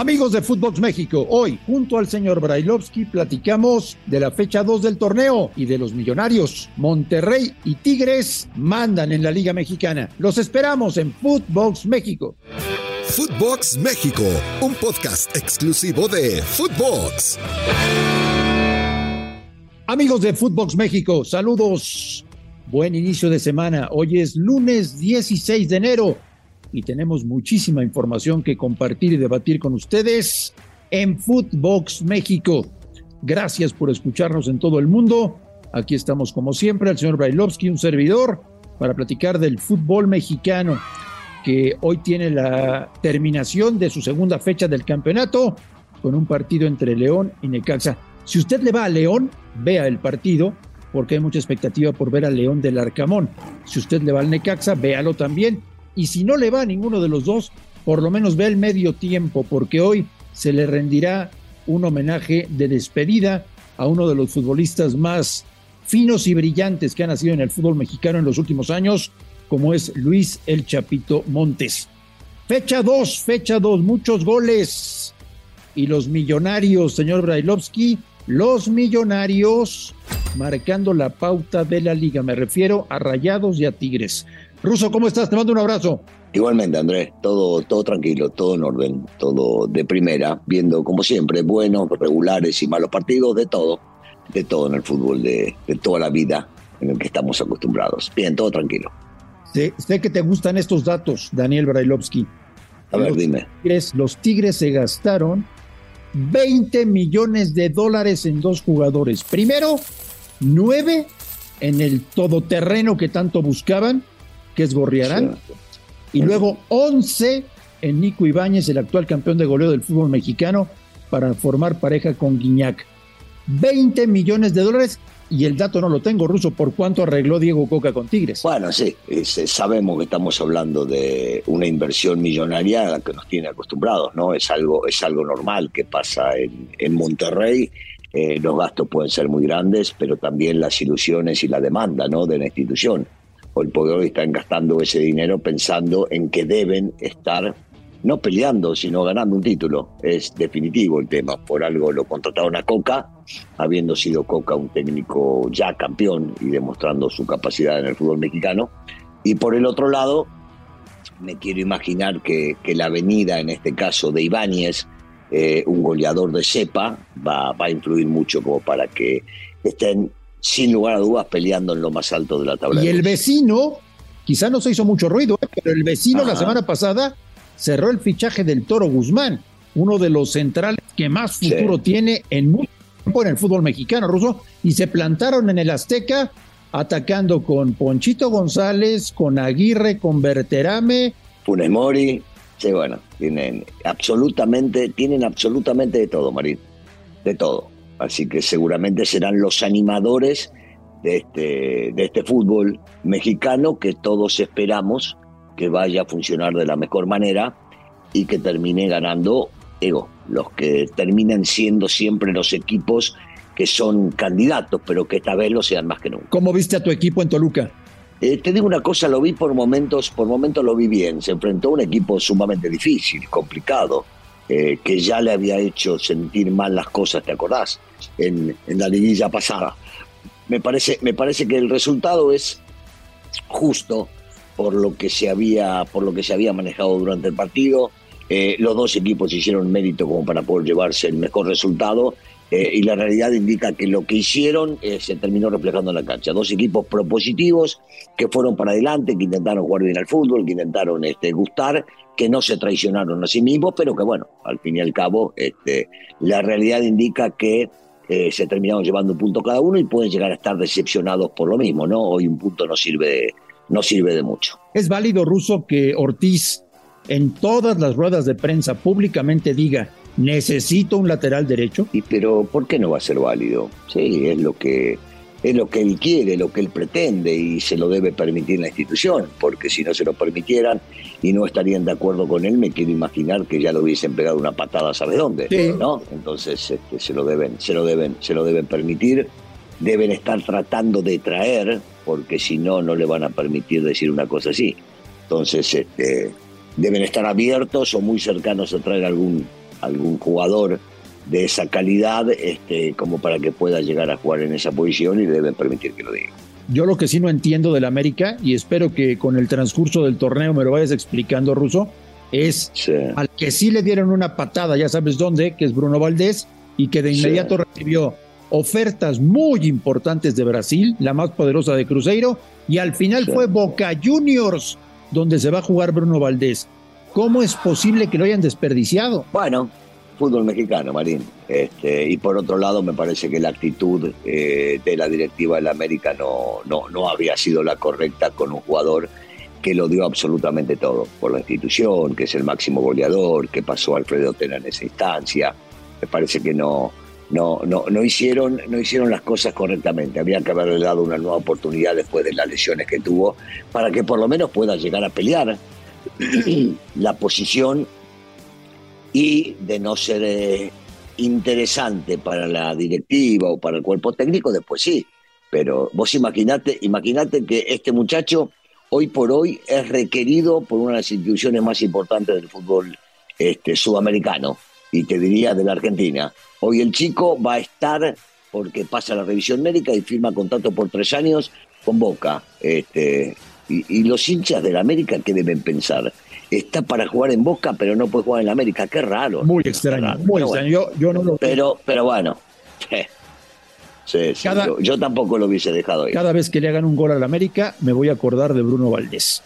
Amigos de Footbox México, hoy junto al señor Brailovsky platicamos de la fecha 2 del torneo y de los millonarios. Monterrey y Tigres mandan en la Liga Mexicana. Los esperamos en Footbox México. Footbox México, un podcast exclusivo de Footbox. Amigos de Footbox México, saludos. Buen inicio de semana. Hoy es lunes 16 de enero y tenemos muchísima información que compartir y debatir con ustedes en Footbox México. Gracias por escucharnos en todo el mundo. Aquí estamos como siempre, el señor Brailovsky, un servidor, para platicar del fútbol mexicano, que hoy tiene la terminación de su segunda fecha del campeonato con un partido entre León y Necaxa. Si usted le va a León, vea el partido, porque hay mucha expectativa por ver a León del Arcamón. Si usted le va al Necaxa, véalo también y si no le va a ninguno de los dos, por lo menos ve el medio tiempo, porque hoy se le rendirá un homenaje de despedida a uno de los futbolistas más finos y brillantes que ha nacido en el fútbol mexicano en los últimos años, como es Luis El Chapito Montes. Fecha 2, fecha 2, muchos goles. Y los millonarios, señor Brailovsky, los millonarios marcando la pauta de la liga. Me refiero a Rayados y a Tigres. Ruso, ¿cómo estás? Te mando un abrazo. Igualmente, Andrés, todo, todo tranquilo, todo en orden, todo de primera, viendo como siempre buenos, regulares y malos partidos, de todo, de todo en el fútbol, de, toda la vida en el que estamos acostumbrados. Bien, todo tranquilo. Sé, sé que te gustan estos datos, Daniel Brailovsky. A ver, dime. los Tigres se gastaron 20 millones de dólares en dos jugadores. Primero, nueve en el todoterreno que tanto buscaban que es Gorriarán, y luego 11 en Nico Ibáñez, el actual campeón de goleo del fútbol mexicano, para formar pareja con Guiñac. 20 millones de dólares y el dato no lo tengo, Ruso, ¿por cuánto arregló Diego Coca con Tigres? Bueno, sí, sabemos que estamos hablando de una inversión millonaria a la que nos tiene acostumbrados, ¿no? Es algo, es algo normal que pasa en, Monterrey. Eh, los gastos pueden ser muy grandes, pero también las ilusiones y la demanda, ¿no? De la institución o el poder están gastando ese dinero pensando en que deben estar no peleando, sino ganando un título. Es definitivo el tema. Por algo lo contrataron a Coca, habiendo sido Coca un técnico ya campeón y demostrando su capacidad en el fútbol mexicano. Y por el otro lado, me quiero imaginar que, la venida, en este caso de Ibáñez, eh, un goleador de cepa, va, va a influir mucho como para que estén sin lugar a dudas peleando en lo más alto de la tabla. Y el vecino, quizá no se hizo mucho ruido, ¿eh? pero el vecino la semana pasada cerró el fichaje del Toro Guzmán, uno de los centrales que más futuro tiene en mucho tiempo en el fútbol mexicano, Ruso, y se plantaron en el Azteca atacando con Ponchito González, con Aguirre, con Berterame. Funes Mori, sí, bueno, tienen absolutamente, tienen absolutamente de todo, Marín, de todo. Así que seguramente serán los animadores de este, de este fútbol mexicano que todos esperamos que vaya a funcionar de la mejor manera y que termine ganando, ego, los que terminan siendo siempre los equipos que son candidatos, pero que esta vez lo sean más que nunca. ¿Cómo viste a tu equipo en Toluca? Eh, te digo una cosa, lo vi por momentos, por momentos lo vi bien. Se enfrentó a un equipo sumamente difícil, complicado, eh, que ya le había hecho sentir mal las cosas, ¿te acordás? En, la liguilla pasada. Me parece, me parece que el resultado es justo por lo que se había, por lo que se había manejado durante el partido. Eh, los dos equipos hicieron mérito como para poder llevarse el mejor resultado eh, y la realidad indica que lo que hicieron se terminó reflejando en la cancha. Dos equipos propositivos que fueron para adelante, que intentaron jugar bien al fútbol, que intentaron este, gustar que no se traicionaron a sí mismos, pero que bueno, al fin y al cabo, este, la realidad indica que eh, se terminaron llevando un punto cada uno y pueden llegar a estar decepcionados por lo mismo, ¿no? Hoy un punto no sirve de, no sirve de mucho. ¿Es válido, Ruso, que Ortiz en todas las ruedas de prensa públicamente diga necesito un lateral derecho? Y pero ¿por qué no va a ser válido? Sí, es lo que es lo que él quiere, lo que él pretende y se lo debe permitir la institución, porque si no se lo permitieran y no estarían de acuerdo con él, me quiero imaginar que ya lo hubiesen pegado una patada, ¿sabe dónde? ¿No? Entonces este, se lo deben, se lo deben, se lo deben permitir, deben estar tratando de traer, porque si no, no le van a permitir decir una cosa así. Entonces, este, deben estar abiertos o muy cercanos a traer algún algún jugador de esa calidad este, como para que pueda llegar a jugar en esa posición y deben permitir que lo diga. Yo lo que sí no entiendo del América, y espero que con el transcurso del torneo me lo vayas explicando, Ruso, es al que sí le dieron una patada, ya sabes dónde, que es Bruno Valdés, y que de inmediato recibió ofertas muy importantes de Brasil, la más poderosa de Cruzeiro, y al final fue Boca Juniors, donde se va a jugar Bruno Valdés. ¿Cómo es posible que lo hayan desperdiciado? Bueno, fútbol mexicano, Marín. Este, y por otro lado, me parece que la actitud eh, de la directiva de la América no, no, no había sido la correcta con un jugador que lo dio absolutamente todo, por la institución, que es el máximo goleador, que pasó Alfredo Tena en esa instancia. Me parece que no, no, no, no, hicieron, no hicieron las cosas correctamente. Había que haberle dado una nueva oportunidad después de las lesiones que tuvo para que por lo menos pueda llegar a pelear la posición y de no ser eh, interesante para la directiva o para el cuerpo técnico, después sí. Pero vos imaginate, imaginate que este muchacho hoy por hoy es requerido por una de las instituciones más importantes del fútbol este, sudamericano y te diría de la Argentina. Hoy el chico va a estar porque pasa la revisión médica y firma contrato por tres años con Boca. Este, y, y los hinchas de la América, ¿qué deben pensar? está para jugar en Boca, pero no puede jugar en la América. Qué raro. Muy extraño, muy extraño. Yo, no lo pero, pero bueno. Sí, sí, yo, tampoco lo hubiese dejado ahí. Cada vez que le hagan un gol al América, me voy a acordar de Bruno Valdés.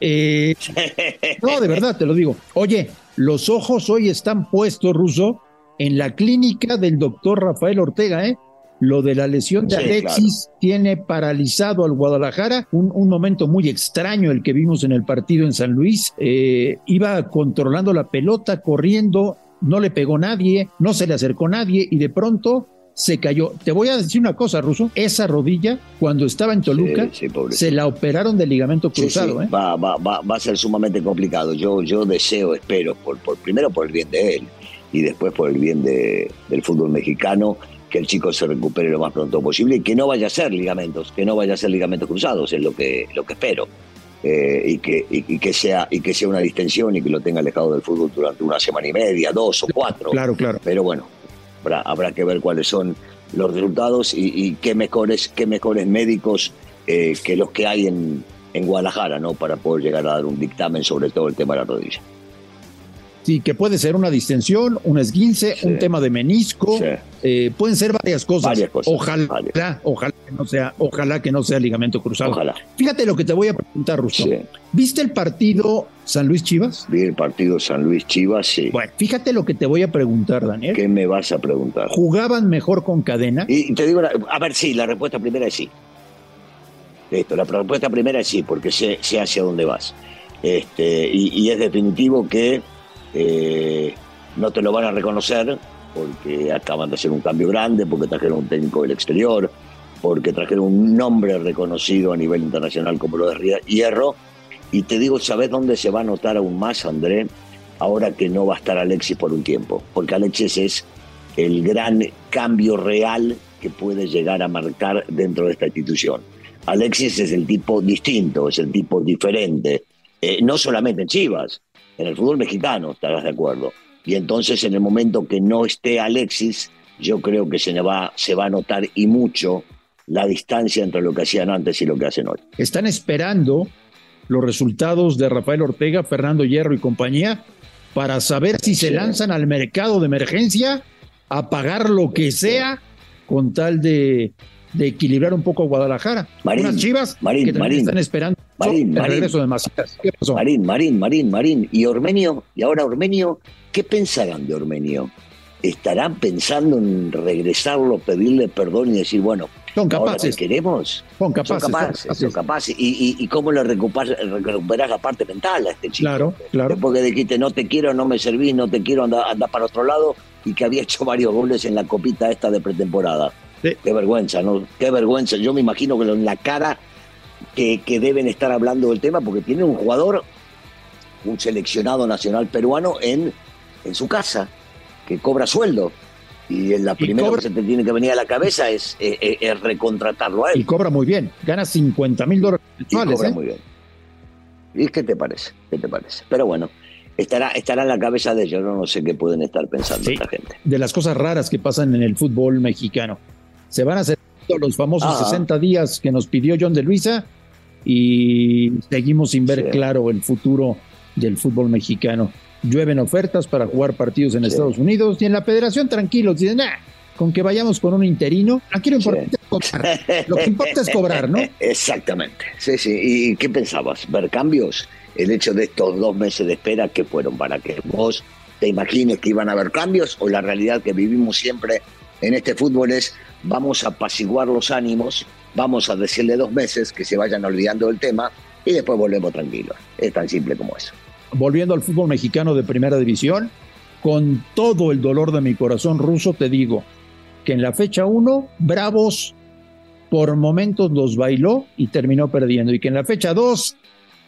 Eh, no, de verdad, te lo digo. Oye, los ojos hoy están puestos, Ruso, en la clínica del doctor Rafael Ortega, ¿eh? Lo de la lesión de Alexis tiene paralizado al Guadalajara. Un, momento muy extraño el que vimos en el partido en San Luis. Eh, iba controlando la pelota, corriendo, no le pegó nadie, no se le acercó nadie y de pronto se cayó. Te voy a decir una cosa, Ruso. Esa rodilla, cuando estaba en Toluca, se la operaron de ligamento cruzado. ¿eh? Va, va, va, va, a ser sumamente complicado. Yo, yo deseo, espero, por, por, primero por el bien de él y después por el bien de, del fútbol mexicano, que el chico se recupere lo más pronto posible y que no vaya a ser ligamentos, que no vaya a ser ligamentos cruzados, es lo que, lo que espero. Eh, y, que, y, que sea, y que sea una distensión y que lo tenga alejado del fútbol durante una semana y media, dos o cuatro. Claro, claro. Pero bueno, habrá, que ver cuáles son los resultados y, qué mejores, qué mejores médicos eh, que los que hay en, en Guadalajara, ¿no? Para poder llegar a dar un dictamen sobre todo el tema de la rodilla. Sí, que puede ser una distensión, un esguince, un tema de menisco, eh, pueden ser varias cosas. Ojalá, ojalá que no sea, ojalá que no sea ligamento cruzado. Ojalá. Fíjate lo que te voy a preguntar, Russo. ¿Viste el partido San Luis Chivas? Vi el partido San Luis Chivas, sí. Bueno, fíjate lo que te voy a preguntar, Daniel. ¿Qué me vas a preguntar? ¿Jugaban mejor con cadena? Y te digo, a ver, sí, la respuesta primera es sí. Esto, la respuesta primera es sí, porque sé, sé hacia dónde vas. Este, y es definitivo que eh, no te lo van a reconocer porque acaban de hacer un cambio grande, porque trajeron un técnico del exterior, porque trajeron un nombre reconocido a nivel internacional como lo de Hierro. Y te digo, ¿sabes dónde se va a notar aún más, André? Ahora que no va a estar Alexis por un tiempo, porque Alexis es el gran cambio real que puede llegar a marcar dentro de esta institución. Alexis es el tipo distinto, es el tipo diferente, eh, no solamente en Chivas, en el fútbol mexicano, estarás de acuerdo. Y entonces en el momento que no esté Alexis, yo creo que se va, se va a notar y mucho la distancia entre lo que hacían antes y lo que hacen hoy. Están esperando los resultados de Rafael Ortega, Fernando Hierro y compañía para saber si se lanzan al mercado de emergencia a pagar lo que sea con tal de de equilibrar un poco a Guadalajara. Marín, Unas chivas Marín, que Marín, están esperando Marín, regreso de Macías. ¿Qué pasó? Marín, Marín, Marín, Marín. Y Ormenio, y ahora Ormenio, ¿qué pensarán de Ormenio? ¿Estarán pensando en regresarlo, pedirle perdón y decir, bueno, son capaces. queremos? Son capaces. Son capaces, son capaces. Y, y, cómo le recuperas, la parte mental a este chico. Claro, claro. Porque dijiste, no te quiero, no me servís, no te quiero, andar anda para otro lado, y que había hecho varios goles en la copita esta de pretemporada. Qué vergüenza, ¿no? Qué vergüenza. Yo me imagino que en la cara que, que deben estar hablando del tema, porque tiene un jugador, un seleccionado nacional peruano en, en su casa, que cobra sueldo. Y la primera que se te tiene que venir a la cabeza es, es, recontratarlo a él. Y cobra muy bien, gana 50 mil dólares mensuales. Y cobra ¿eh? muy bien. ¿Y qué te parece? ¿Qué te parece? Pero bueno, estará, estará en la cabeza de ellos, no, sé qué pueden estar pensando esta gente. De las cosas raras que pasan en el fútbol mexicano. Se van a hacer los famosos 60 días que nos pidió John de Luisa y seguimos sin ver claro el futuro del fútbol mexicano. Llueven ofertas para jugar partidos en Estados Unidos y en la federación tranquilos, dicen, nah, con que vayamos con un interino, aquí lo importante es cobrar. Lo que importa es cobrar, ¿no? Exactamente. Sí, sí. ¿Y qué pensabas? ¿Ver cambios? El hecho de estos dos meses de espera, ¿qué fueron? ¿Para que vos te imagines que iban a haber cambios? ¿O la realidad que vivimos siempre en este fútbol es vamos a apaciguar los ánimos, vamos a decirle dos meses que se vayan olvidando del tema y después volvemos tranquilos. Es tan simple como eso. Volviendo al fútbol mexicano de primera división, con todo el dolor de mi corazón ruso te digo que en la fecha 1 Bravos por momentos los bailó y terminó perdiendo y que en la fecha 2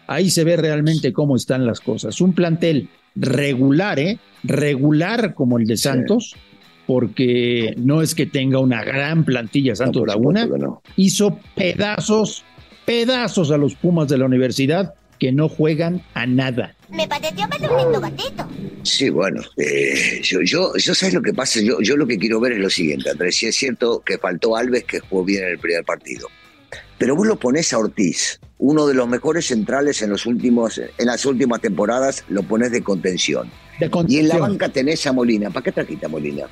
ahí se ve realmente cómo están las cosas. Un plantel regular, ¿eh? Regular como el de Santos porque no es que tenga una gran plantilla Santos Laguna, hizo pedazos, pedazos a los Pumas de la universidad que no juegan a nada. Me pareció un gatito. Sí, bueno, eh, yo, yo, yo sabes lo que pasa, yo, yo lo que quiero ver es lo siguiente, Andrés, si es cierto que faltó Alves que jugó bien en el primer partido, pero vos lo pones a Ortiz, uno de los mejores centrales en los últimos, en las últimas temporadas, lo pones de contención. De contención. Y en la banca tenés a Molina. ¿Para qué trajiste a Molina?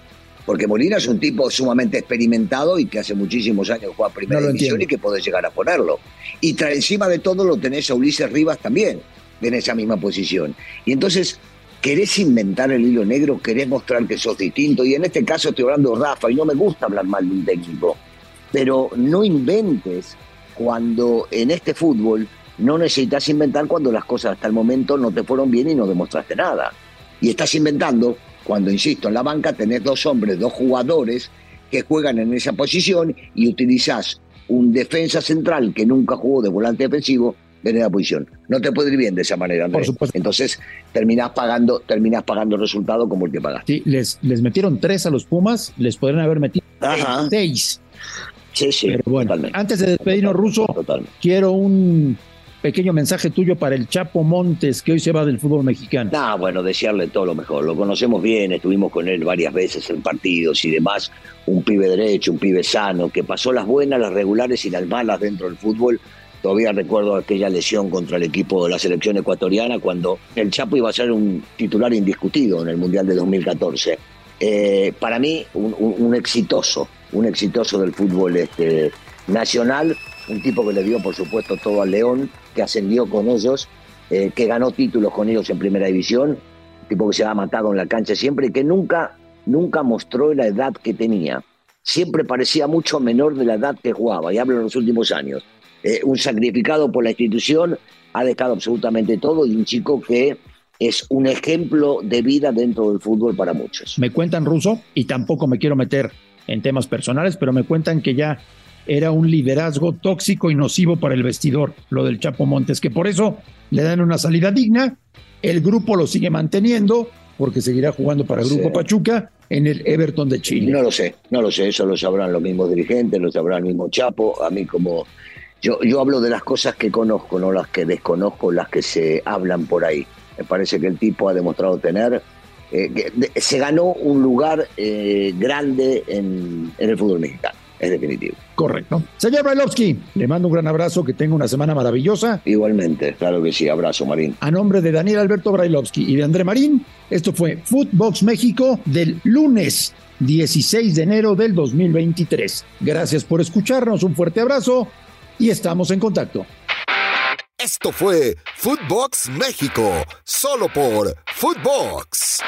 Porque Molina es un tipo sumamente experimentado y que hace muchísimos años juega Primera División y que puede llegar a ponerlo. Y tra encima de todo lo tenés a Ulises Rivas también, en esa misma posición. Y entonces querés inventar el hilo negro, querés mostrar que sos distinto. Y en este caso estoy hablando de Rafa y no me gusta hablar mal de un técnico, pero no inventes cuando en este fútbol no necesitas inventar cuando las cosas hasta el momento no te fueron bien y no demostraste nada. Y estás inventando cuando, insisto, en la banca tenés dos hombres, dos jugadores que juegan en esa posición y utilizás un defensa central que nunca jugó de volante defensivo en esa posición. No te puede ir bien de esa manera, Andrés. Entonces terminás pagando, terminás pagando el resultado como el que pagaste. Sí, les, les metieron tres a los Pumas, les podrían haber metido seis. Sí, sí. Pero bueno, antes de despedirnos, Ruso, quiero un pequeño mensaje tuyo para el Chapo Montes, que hoy se va del fútbol mexicano. Ah, bueno, desearle todo lo mejor. Lo conocemos bien, estuvimos con él varias veces en partidos y demás. Un pibe derecho, un pibe sano, que pasó las buenas, las regulares y las malas dentro del fútbol. Todavía recuerdo aquella lesión contra el equipo de la selección ecuatoriana cuando el Chapo iba a ser un titular indiscutido en el Mundial de 2014. Eh, para mí, un, exitoso, un exitoso del fútbol este, nacional, un tipo que le dio, por supuesto, todo al León, que ascendió con ellos, eh, que ganó títulos con ellos en primera división, tipo que se ha matado en la cancha siempre y que nunca, nunca mostró la edad que tenía. Siempre parecía mucho menor de la edad que jugaba, y hablo en los últimos años. Eh, un sacrificado por la institución, ha dejado absolutamente todo y un chico que es un ejemplo de vida dentro del fútbol para muchos. Me cuentan ruso y tampoco me quiero meter en temas personales, pero me cuentan que ya era un liderazgo tóxico y nocivo para el vestidor, lo del Chapo Montes, que por eso le dan una salida digna, el grupo lo sigue manteniendo porque seguirá jugando para el Grupo Pachuca en el Everton de Chile. No lo sé, no lo sé, eso lo sabrán los mismos dirigentes, lo sabrá el mismo Chapo, a mí como... Yo, yo hablo de las cosas que conozco, no las que desconozco, las que se hablan por ahí. Me parece que el tipo ha demostrado tener eh, se ganó un lugar eh, grande en, en, el fútbol mexicano es definitivo. Correcto. Señor Brailovsky, le mando un gran abrazo, que tenga una semana maravillosa. Igualmente, claro que sí, abrazo Marín. A nombre de Daniel Alberto Brailovsky y de André Marín, esto fue Footbox México del lunes 16 de enero del 2023. Gracias por escucharnos, un fuerte abrazo y estamos en contacto. Esto fue Footbox México, solo por Footbox.